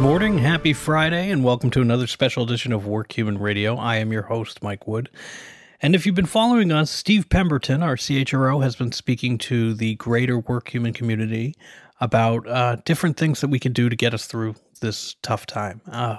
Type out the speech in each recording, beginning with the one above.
morning, happy Friday, and welcome to another special edition of Workhuman Radio. I am your host, Mike Wood. And if you've been following us, Steve Pemberton, our CHRO, has been speaking to the greater Workhuman community about uh, different things that we can do to get us through this tough time. Uh,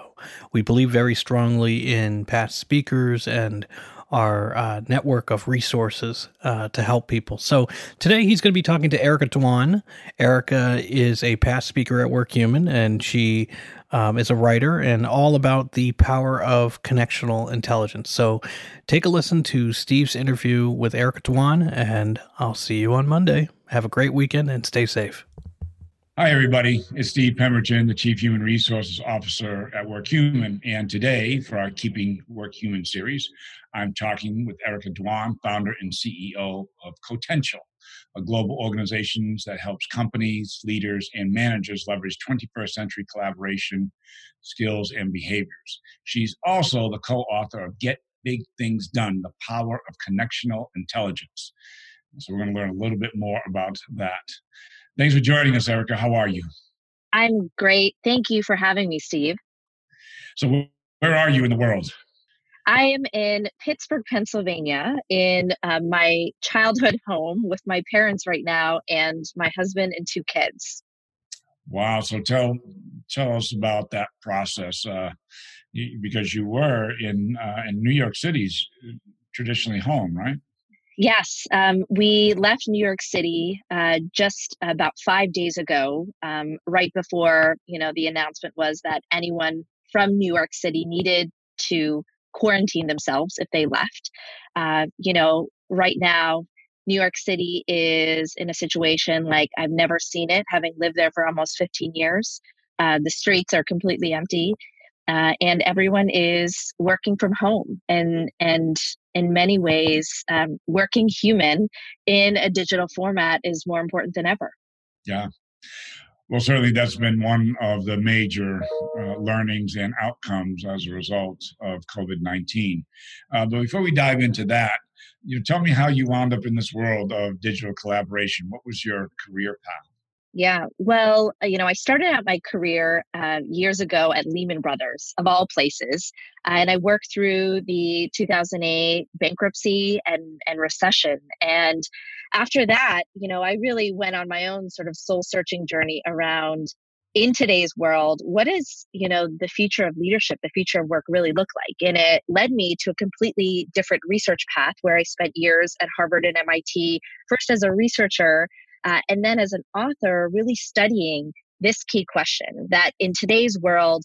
we believe very strongly in past speakers and our uh, network of resources uh, to help people. So today he's going to be talking to Erica Dhawan. Erica is a past speaker at Workhuman, and she um, is a writer and all about the power of connectional intelligence. So take a listen to Steve's interview with Eric Dhawan, and I'll see you on Monday. Have a great weekend and stay safe. Hi, everybody. It's Steve Pemberton, the Chief Human Resources Officer at WorkHuman. And today, for our Keeping WorkHuman series, I'm talking with Erica Dhawan, founder and CEO of Cotential, a global organization that helps companies, leaders, and managers leverage 21st century collaboration, skills, and behaviors. She's also the co author of Get Big Things Done The Power of Connectional Intelligence. So, we're going to learn a little bit more about that. Thanks for joining us, Erica. How are you? I'm great. Thank you for having me, Steve. So, where are you in the world? I am in Pittsburgh, Pennsylvania, in uh, my childhood home with my parents right now, and my husband and two kids. Wow! So tell tell us about that process, uh, because you were in uh, in New York City's traditionally home, right? Yes, um, we left New York City uh, just about five days ago, um, right before you know the announcement was that anyone from New York City needed to quarantine themselves if they left. Uh, you know, right now, New York City is in a situation like I've never seen it, having lived there for almost 15 years. Uh, the streets are completely empty. Uh, and everyone is working from home and and in many ways um, working human in a digital format is more important than ever. Yeah. Well certainly that's been one of the major uh, learnings and outcomes as a result of covid-19 uh, but before we dive into that you know, tell me how you wound up in this world of digital collaboration. What was your career path yeah. Well, uh, you know, I started out my career uh, years ago at Lehman Brothers, of all places. and I worked through the 2008 bankruptcy and, and recession. And after that, you know, I really went on my own sort of soul searching journey around in today's world, what is, you know, the future of leadership, the future of work really look like? And it led me to a completely different research path where I spent years at Harvard and MIT, first as a researcher uh, and then as an author, really studying this key question that in today's world,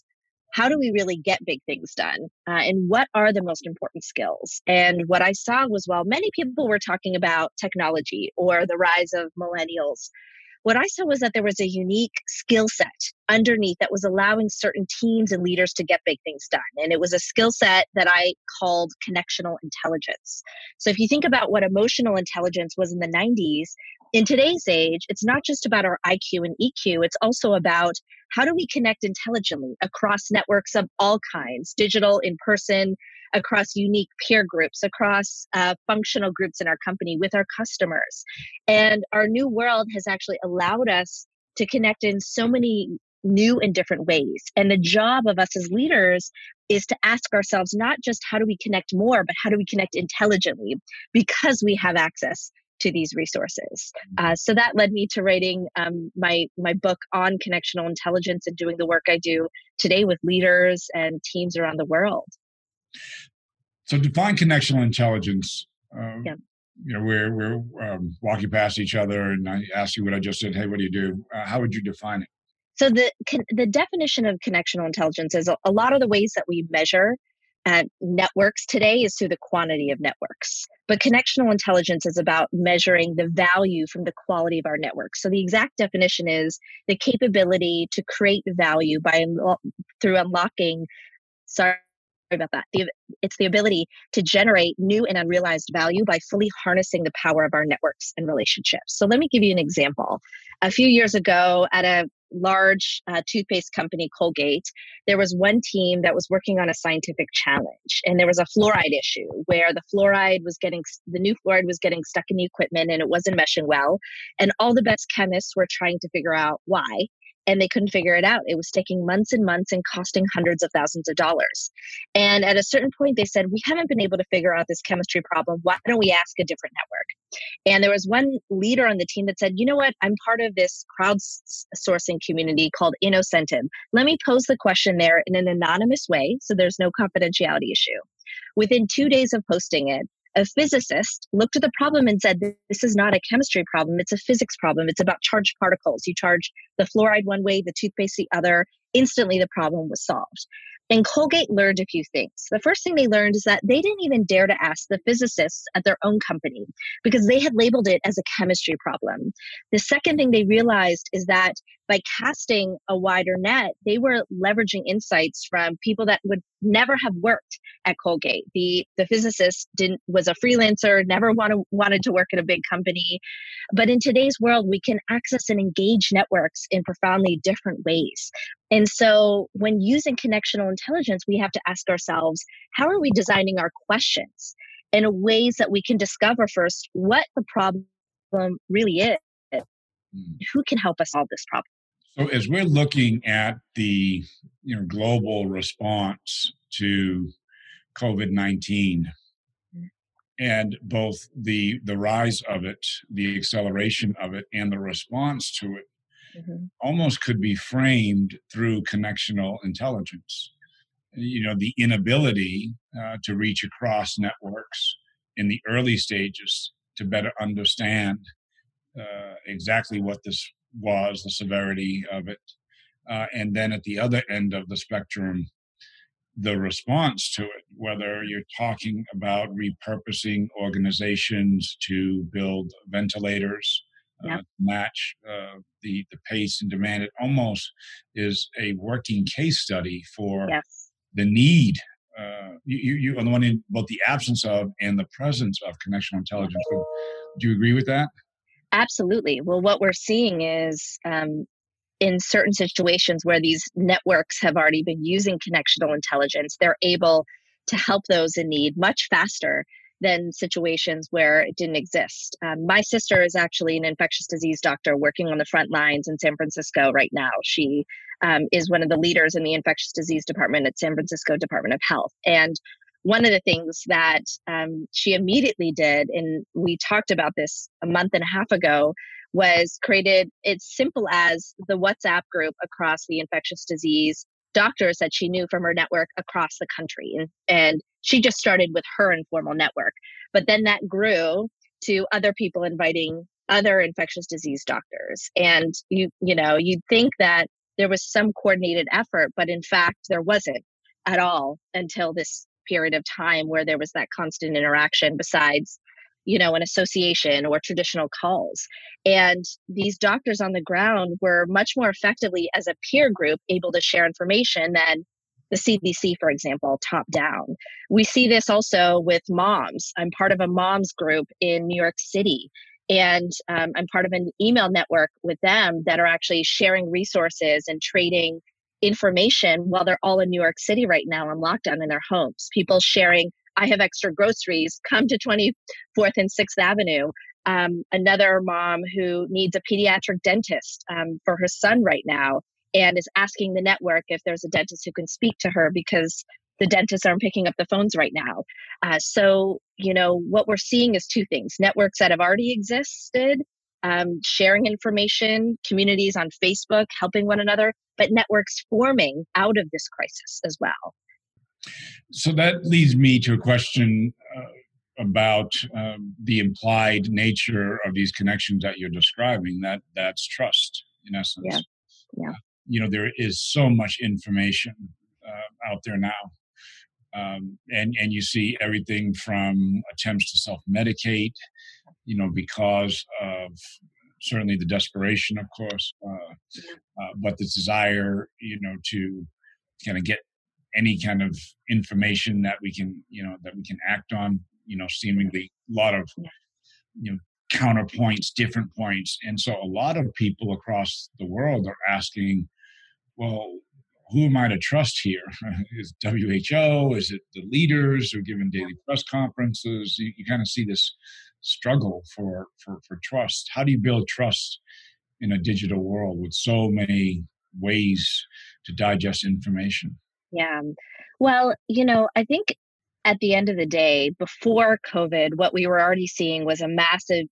how do we really get big things done? Uh, and what are the most important skills? And what I saw was while many people were talking about technology or the rise of millennials, what I saw was that there was a unique skill set underneath that was allowing certain teams and leaders to get big things done. And it was a skill set that I called connectional intelligence. So if you think about what emotional intelligence was in the 90s, in today's age, it's not just about our IQ and EQ, it's also about how do we connect intelligently across networks of all kinds, digital, in person, across unique peer groups, across uh, functional groups in our company with our customers. And our new world has actually allowed us to connect in so many new and different ways. And the job of us as leaders is to ask ourselves not just how do we connect more, but how do we connect intelligently because we have access to these resources. Uh, so that led me to writing um, my my book on connectional intelligence and doing the work I do today with leaders and teams around the world. So define connectional intelligence. Um, yeah. You know, we're we're um, walking past each other, and I ask you what I just said. Hey, what do you do? Uh, how would you define it? So the the definition of connectional intelligence is a, a lot of the ways that we measure at networks today is through the quantity of networks. But connectional intelligence is about measuring the value from the quality of our network. So the exact definition is the capability to create value by through unlocking sorry about that. The, it's the ability to generate new and unrealized value by fully harnessing the power of our networks and relationships. So let me give you an example. A few years ago at a large uh, toothpaste company, Colgate, there was one team that was working on a scientific challenge. And there was a fluoride issue where the fluoride was getting, the new fluoride was getting stuck in the equipment and it wasn't meshing well. And all the best chemists were trying to figure out why. And they couldn't figure it out. It was taking months and months and costing hundreds of thousands of dollars. And at a certain point, they said, We haven't been able to figure out this chemistry problem. Why don't we ask a different network? And there was one leader on the team that said, You know what? I'm part of this crowdsourcing community called InnoCentive. Let me pose the question there in an anonymous way so there's no confidentiality issue. Within two days of posting it, a physicist looked at the problem and said, This is not a chemistry problem, it's a physics problem. It's about charged particles. You charge the fluoride one way, the toothpaste the other. Instantly, the problem was solved. And Colgate learned a few things. The first thing they learned is that they didn't even dare to ask the physicists at their own company because they had labeled it as a chemistry problem. The second thing they realized is that by casting a wider net, they were leveraging insights from people that would never have worked at Colgate. The the physicist didn't was a freelancer, never wanted wanted to work at a big company. But in today's world, we can access and engage networks in profoundly different ways. And so when using connectional intelligence, we have to ask ourselves, how are we designing our questions in ways that we can discover first what the problem really is? Hmm. Who can help us solve this problem? So as we're looking at the you know global response to COVID nineteen, and both the the rise of it, the acceleration of it, and the response to it, mm-hmm. almost could be framed through connectional intelligence. You know, the inability uh, to reach across networks in the early stages to better understand uh, exactly what this was, the severity of it, uh, and then at the other end of the spectrum, the response to it, whether you're talking about repurposing organizations to build ventilators, uh, yep. uh, match uh, the, the pace and demand, it almost is a working case study for yes. the need. Uh, you, you, on the one hand, both the absence of and the presence of connectional intelligence. Do you agree with that? Absolutely. Well, what we're seeing is um, in certain situations where these networks have already been using connectional intelligence, they're able to help those in need much faster than situations where it didn't exist. Um, my sister is actually an infectious disease doctor working on the front lines in San Francisco right now. She um, is one of the leaders in the infectious disease department at San Francisco Department of Health. And one of the things that um, she immediately did, and we talked about this a month and a half ago, was created it's simple as the WhatsApp group across the infectious disease doctors that she knew from her network across the country. And, and she just started with her informal network. But then that grew to other people inviting other infectious disease doctors. And you, you know, you'd think that there was some coordinated effort, but in fact, there wasn't at all until this period of time where there was that constant interaction besides you know an association or traditional calls and these doctors on the ground were much more effectively as a peer group able to share information than the CDC, for example, top down. We see this also with moms. I'm part of a moms group in New York City, and um, I'm part of an email network with them that are actually sharing resources and trading information while they're all in New York City right now on lockdown in their homes. People sharing, I have extra groceries, come to 24th and 6th Avenue. Um, another mom who needs a pediatric dentist um, for her son right now and is asking the network if there's a dentist who can speak to her because the dentists aren't picking up the phones right now. Uh, so, you know, what we're seeing is two things networks that have already existed um, sharing information, communities on Facebook helping one another, but networks forming out of this crisis as well. So that leads me to a question uh, about um, the implied nature of these connections that you're describing. That that's trust, in essence. Yeah. Yeah. Uh, you know, there is so much information uh, out there now. Um, and and you see everything from attempts to self medicate you know, because of certainly the desperation, of course, uh, uh, but the desire, you know, to kind of get any kind of information that we can, you know, that we can act on, you know, seemingly a lot of, you know, counterpoints, different points. And so a lot of people across the world are asking, well, who am I to trust here? Is WHO? Is it the leaders who are giving daily press conferences? You, you kind of see this struggle for, for, for trust. How do you build trust in a digital world with so many ways to digest information? Yeah. Well, you know, I think at the end of the day, before COVID, what we were already seeing was a massive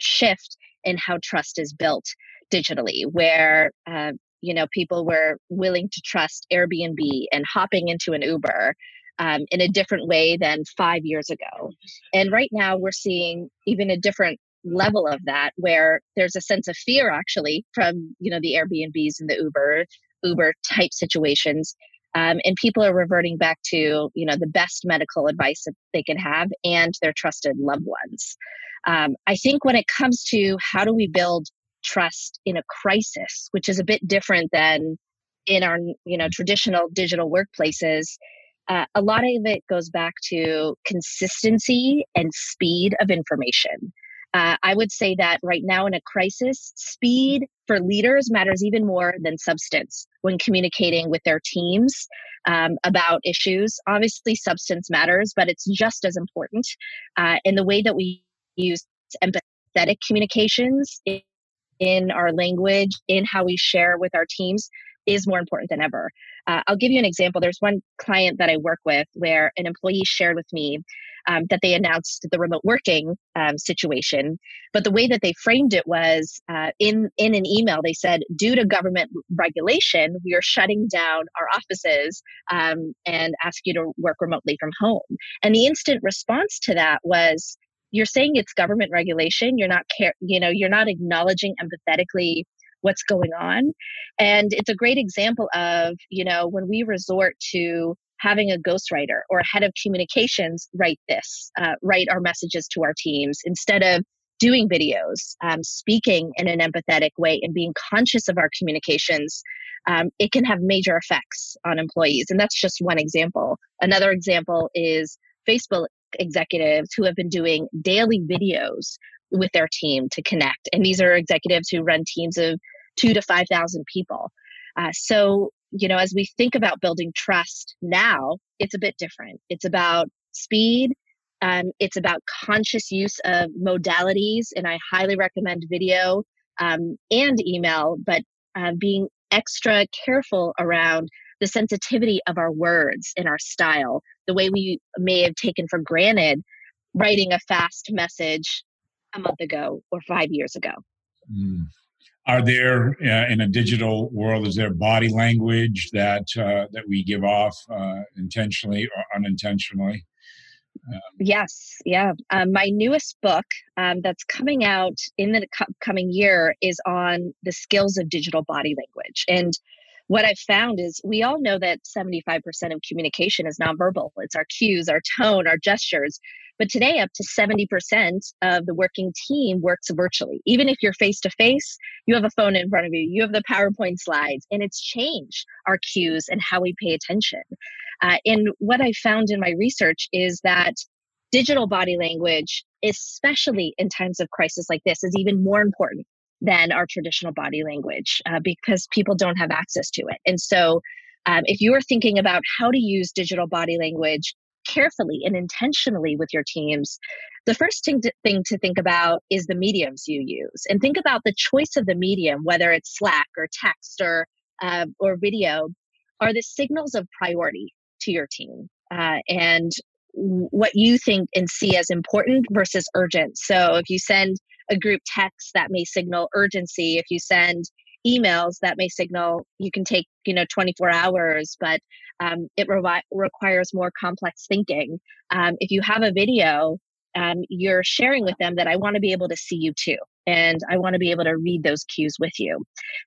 shift in how trust is built digitally, where uh, you know people were willing to trust Airbnb and hopping into an Uber um, in a different way than five years ago. And right now, we're seeing even a different level of that, where there's a sense of fear actually from you know the Airbnbs and the Uber Uber type situations. Um, and people are reverting back to you know the best medical advice that they can have and their trusted loved ones um, i think when it comes to how do we build trust in a crisis which is a bit different than in our you know traditional digital workplaces uh, a lot of it goes back to consistency and speed of information uh, I would say that right now in a crisis, speed for leaders matters even more than substance when communicating with their teams um, about issues. Obviously, substance matters, but it's just as important. Uh, in the way that we use empathetic communications in, in our language, in how we share with our teams, is more important than ever. Uh, I'll give you an example. There's one client that I work with where an employee shared with me um, that they announced the remote working um, situation, but the way that they framed it was uh, in in an email. They said, due to government regulation, we are shutting down our offices um, and ask you to work remotely from home. And the instant response to that was, you're saying it's government regulation. You're not care. You know, you're not acknowledging empathetically what's going on. And it's a great example of, you know, when we resort to having a ghostwriter or a head of communications write this, uh, write our messages to our teams instead of doing videos, um, speaking in an empathetic way, and being conscious of our communications, um, it can have major effects on employees. And that's just one example. Another example is Facebook executives who have been doing daily videos with their team to connect. And these are executives who run teams of two to 5,000 people. Uh, so, you know, as we think about building trust now, it's a bit different. It's about speed. Um, it's about conscious use of modalities. And I highly recommend video um, and email, but uh, being extra careful around the sensitivity of our words and our style, the way we may have taken for granted writing a fast message a month ago or five years ago. Mm. Are there uh, in a digital world? Is there body language that uh, that we give off uh, intentionally or unintentionally? Um, yes, yeah. Um, my newest book um, that's coming out in the co- coming year is on the skills of digital body language. And what I've found is we all know that 75% of communication is nonverbal. It's our cues, our tone, our gestures. But today, up to 70% of the working team works virtually. Even if you're face to face, you have a phone in front of you, you have the PowerPoint slides, and it's changed our cues and how we pay attention. Uh, and what I found in my research is that digital body language, especially in times of crisis like this, is even more important than our traditional body language uh, because people don't have access to it. And so, um, if you are thinking about how to use digital body language carefully and intentionally with your teams, the first thing to, thing to think about is the mediums you use, and think about the choice of the medium, whether it's Slack or text or uh, or video, are the signals of priority to your team, uh, and what you think and see as important versus urgent. So if you send a group text, that may signal urgency. If you send emails that may signal you can take you know 24 hours but um, it revi- requires more complex thinking. Um, if you have a video um, you're sharing with them that i want to be able to see you too and i want to be able to read those cues with you.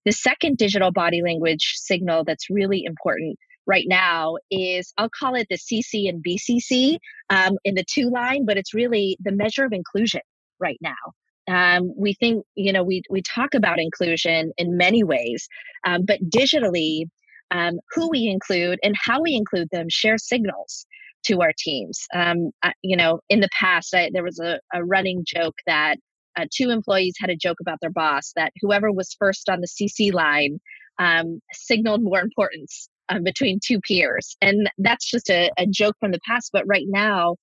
The second digital body language signal that's really important right now is I'll call it the CC and BCC um, in the two line, but it's really the measure of inclusion right now um, we think you know we we talk about inclusion in many ways um, but digitally um, who we include and how we include them share signals to our teams. Um, I, you know in the past I, there was a, a running joke that uh, two employees had a joke about their boss that whoever was first on the cc line um, signaled more importance um, between two peers. And that's just a, a, joke from the past but right now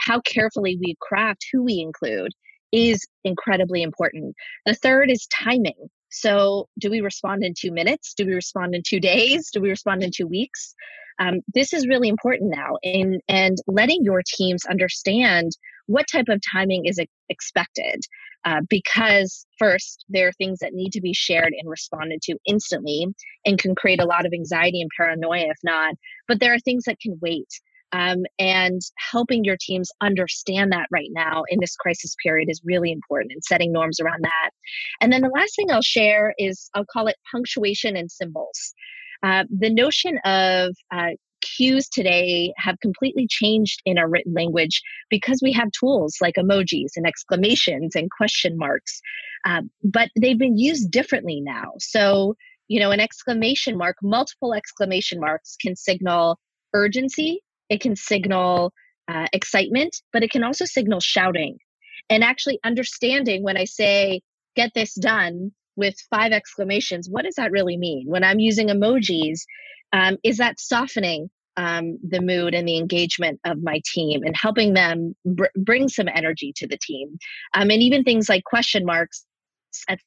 how carefully we craft who we include is incredibly important. The third is timing. So, do we respond in two minutes? Do we respond in two days? Do we respond in two weeks? Um, this is really important now, in, and letting your teams understand what type of timing is expected. Uh, because, first, there are things that need to be shared and responded to instantly and can create a lot of anxiety and paranoia if not. But there are things that can wait. Um, and helping your teams understand that right now in this crisis period is really important and setting norms around that. And then the last thing I'll share is I'll call it punctuation and symbols. Uh, the notion of uh, cues today have completely changed in our written language because we have tools like emojis and exclamations and question marks. Uh, but they've been used differently now. So, you know, an exclamation mark, multiple exclamation marks can signal urgency, it can signal uh, excitement, but it can also signal shouting. And actually understanding when I say, get this done with five exclamations, what does that really mean? When I'm using emojis, um, is that softening um, the mood and the engagement of my team and helping them br- bring some energy to the team? Um, and even things like question marks at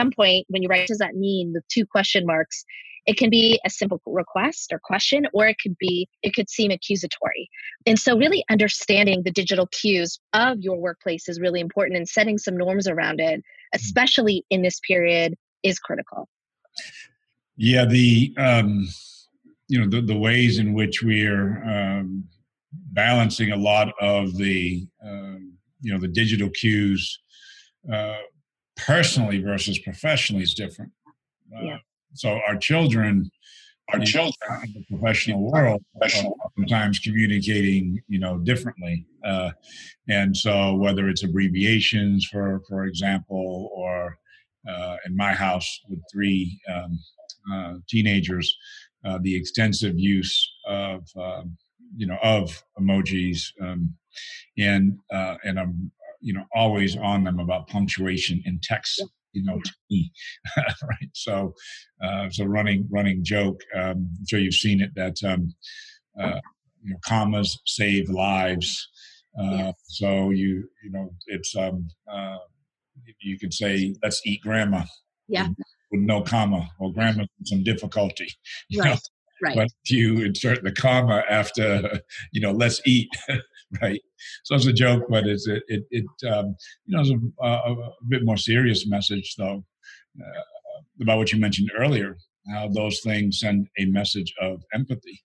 some point when you write, does that mean with two question marks? It can be a simple request or question, or it could be, it could seem accusatory. And so, really understanding the digital cues of your workplace is really important and setting some norms around it, especially in this period, is critical. Yeah, the, um, you know, the, the ways in which we're um, balancing a lot of the, um, you know, the digital cues uh, personally versus professionally is different. Uh, yeah. So our children, our children in the professional world are sometimes communicating, you know, differently. Uh, and so whether it's abbreviations, for for example, or uh, in my house with three um, uh, teenagers, uh, the extensive use of um, you know of emojis, um, and uh, and I'm you know always on them about punctuation in text you know to me right so uh it's a running running joke um i'm sure you've seen it that um uh you know commas save lives uh yes. so you you know it's um uh you could say let's eat grandma yeah with no comma or grandma with some difficulty right know? Right. But if you insert the comma after, you know, let's eat, right? So it's a joke, but it's it it, it um, you know it's a, a, a, bit more serious message though uh, about what you mentioned earlier, how those things send a message of empathy.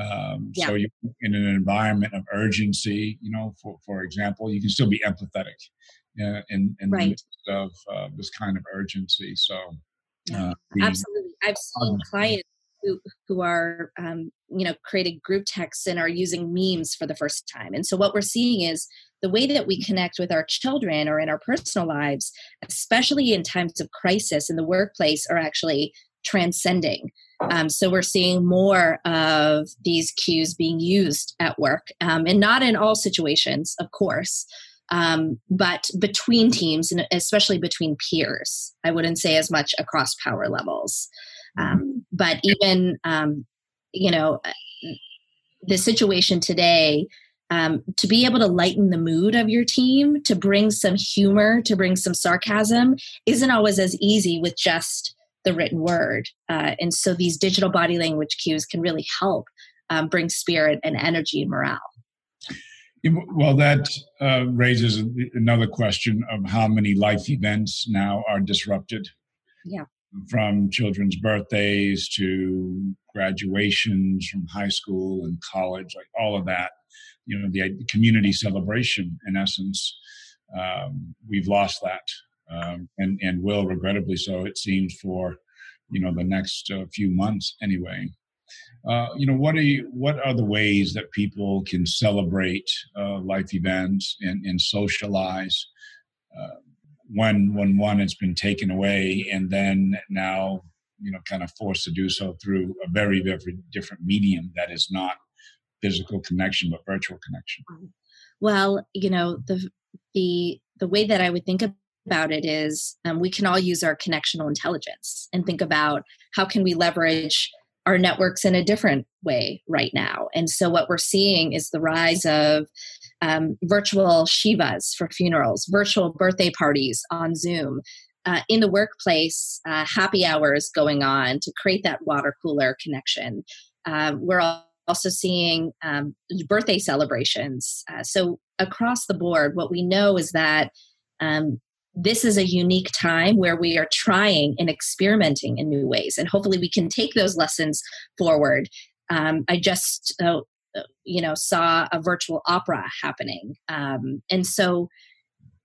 Um, yeah. So you in an environment of urgency, you know, for for example, you can still be empathetic uh, in in right. the midst of uh, this kind of urgency. So. Uh, Absolutely, I've seen clients who who are um, you know created group texts and are using memes for the first time. And so what we're seeing is the way that we connect with our children or in our personal lives especially in times of crisis in the workplace are actually transcending. Um, so we're seeing more of these cues being used at work um, and not in all situations of course um, but between teams and especially between peers i wouldn't say as much across power levels um, but even, um, you know, uh, the situation today, um, to be able to lighten the mood of your team, to bring some humor, to bring some sarcasm, isn't always as easy with just the written word. Uh, and so these digital body language cues can really help um, bring spirit and energy and morale. Well, that uh, raises another question of how many life events now are disrupted. Yeah from children's birthdays to graduations from high school and college, like all of that, you know, the community celebration in essence, um, we've lost that, um, and and will regrettably so. It seems for you know the next uh, few months anyway. Uh, you know what are you, what are the ways that people can celebrate uh, life events and, and socialize uh, when when one has been taken away and then now you know kind of forced to do so through a very very different medium that is not physical connection but virtual connection. Well you know the the the way that i would think about it is um, we can all use our connectional intelligence and think about how can we leverage our networks in a different way right now. And so what we're seeing is the rise of um, virtual Shivas for funerals, virtual birthday parties on Zoom. uh, in the workplace, uh, happy hours going on to create that water cooler connection. Uh, we're also seeing um, birthday celebrations. Uh, so, across the board, what we know is that um, this is a unique time where we are trying and experimenting in new ways. And hopefully, we can take those lessons forward. Um, I just, uh, you know, saw a virtual opera happening. Um, and so,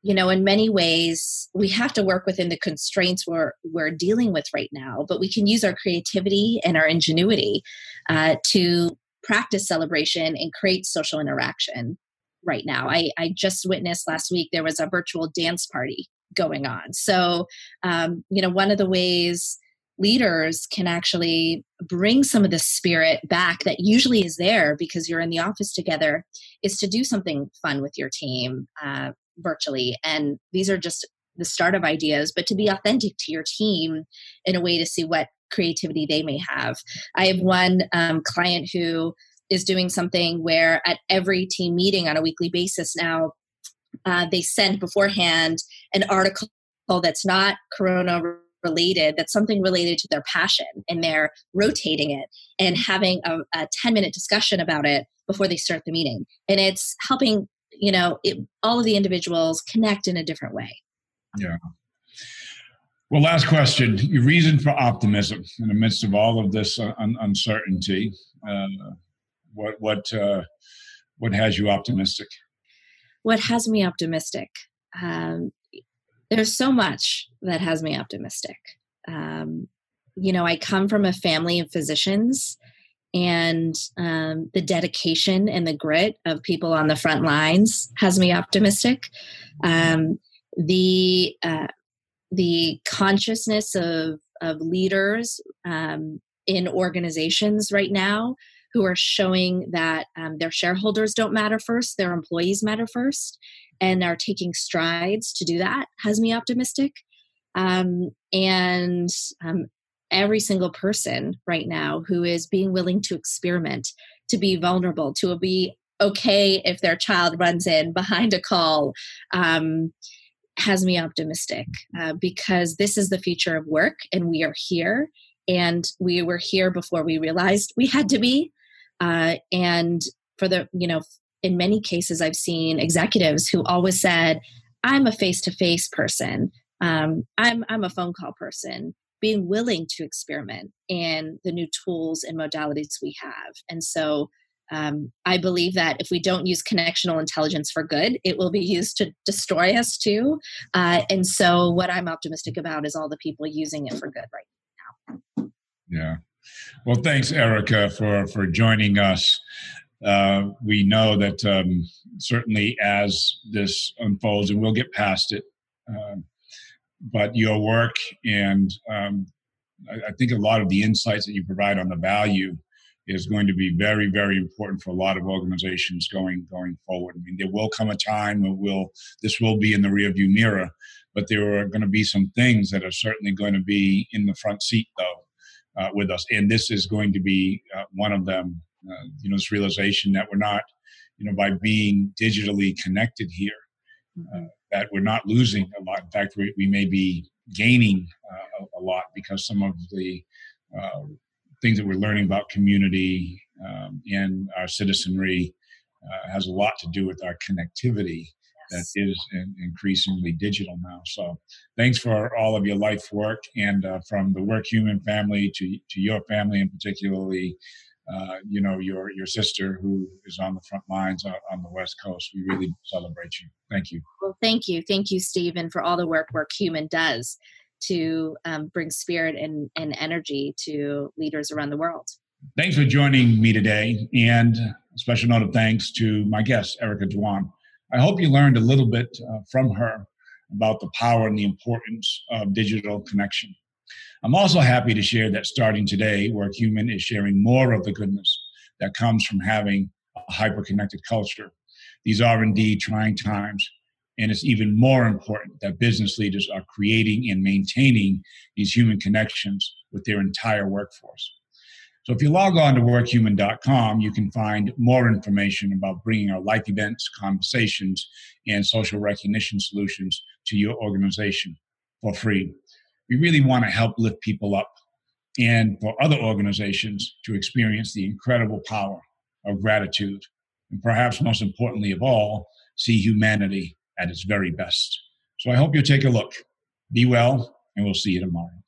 you know in many ways we have to work within the constraints we're we're dealing with right now but we can use our creativity and our ingenuity uh, to practice celebration and create social interaction right now I, I just witnessed last week there was a virtual dance party going on so um, you know one of the ways leaders can actually bring some of the spirit back that usually is there because you're in the office together is to do something fun with your team uh, virtually. And these are just the start of ideas, but to be authentic to your team in a way to see what creativity they may have. I have one um, client who is doing something where at every team meeting on a weekly basis now, uh, they send beforehand an article that's not corona related that's something related to their passion and they're rotating it and having a, a 10 minute discussion about it before they start the meeting. And it's helping you know it, all of the individuals connect in a different way. Yeah. Well last question. Your reason for optimism in the midst of all of this uh, un- uncertainty uh, what what uh, what has you optimistic? What has me optimistic? Um, there's so much that has me optimistic um, you know i come from a family of physicians and um, the dedication and the grit of people on the front lines has me optimistic. Um, the uh, the consciousness of of leaders um, in organizations right now who are showing that um, their shareholders don't matter first, their employees matter first, and are taking strides to do that has me optimistic. Um, and um, every single person right now who is being willing to experiment, to be vulnerable, to be okay if their child runs in behind a call, um, has me optimistic uh, because this is the future of work and we are here. And we were here before we realized we had to be. Uh, and for the, you know, in many cases, I've seen executives who always said, I'm a face to face person. Um, I'm, I'm a phone call person being willing to experiment in the new tools and modalities we have. And so um, I believe that if we don't use connectional intelligence for good, it will be used to destroy us too. Uh, and so, what I'm optimistic about is all the people using it for good right now. Yeah. Well, thanks, Erica, for for joining us. Uh, we know that um, certainly as this unfolds, and we'll get past it. Uh, but your work and um, I, I, think a lot of the insights that you provide on the value is going to be very, very important for a lot of organizations going going forward. I mean, there will come a time when will this will be in the rearview mirror, but there are going to be some things that are certainly going to be in the front seat though uh, with us, and this is going to be uh, one of them. Uh, you know, this realization that we're not, you know, by being digitally connected here. Uh, that we're not losing a lot. In fact, we, we may be gaining uh, a, a, lot because some of the uh, things that we're learning about community um, and our citizenry uh, has a lot to do with our connectivity. That is increasingly digital now. So, thanks for all of your life work and uh, from the Work Human family to, to your family, and particularly uh, you know, your your sister who is on the front lines on, on, the West Coast. We really celebrate you. Thank you. Well, thank you, thank you, Stephen, for all the work Work Human does to um, bring spirit and, and energy to leaders around the world. Thanks for joining me today, and a special note of thanks to my guest, Erica Dhawan. I hope you learned a little bit uh, from her about the power and the importance of digital connection. I'm also happy to share that starting today, WorkHuman is sharing more of the goodness that comes from having a hyper-connected culture. These are indeed trying times, and it's even more important that business leaders are creating and maintaining these human connections with their entire workforce. So if you log on to workhuman.com, you can find more information about bringing our life events, conversations, and social recognition solutions to your organization. for free. We really want to help lift people up and for other organizations to experience the incredible power of gratitude. And perhaps most importantly of all, see humanity at its very best. So I hope you'll take a look. Be well, and we'll see you tomorrow.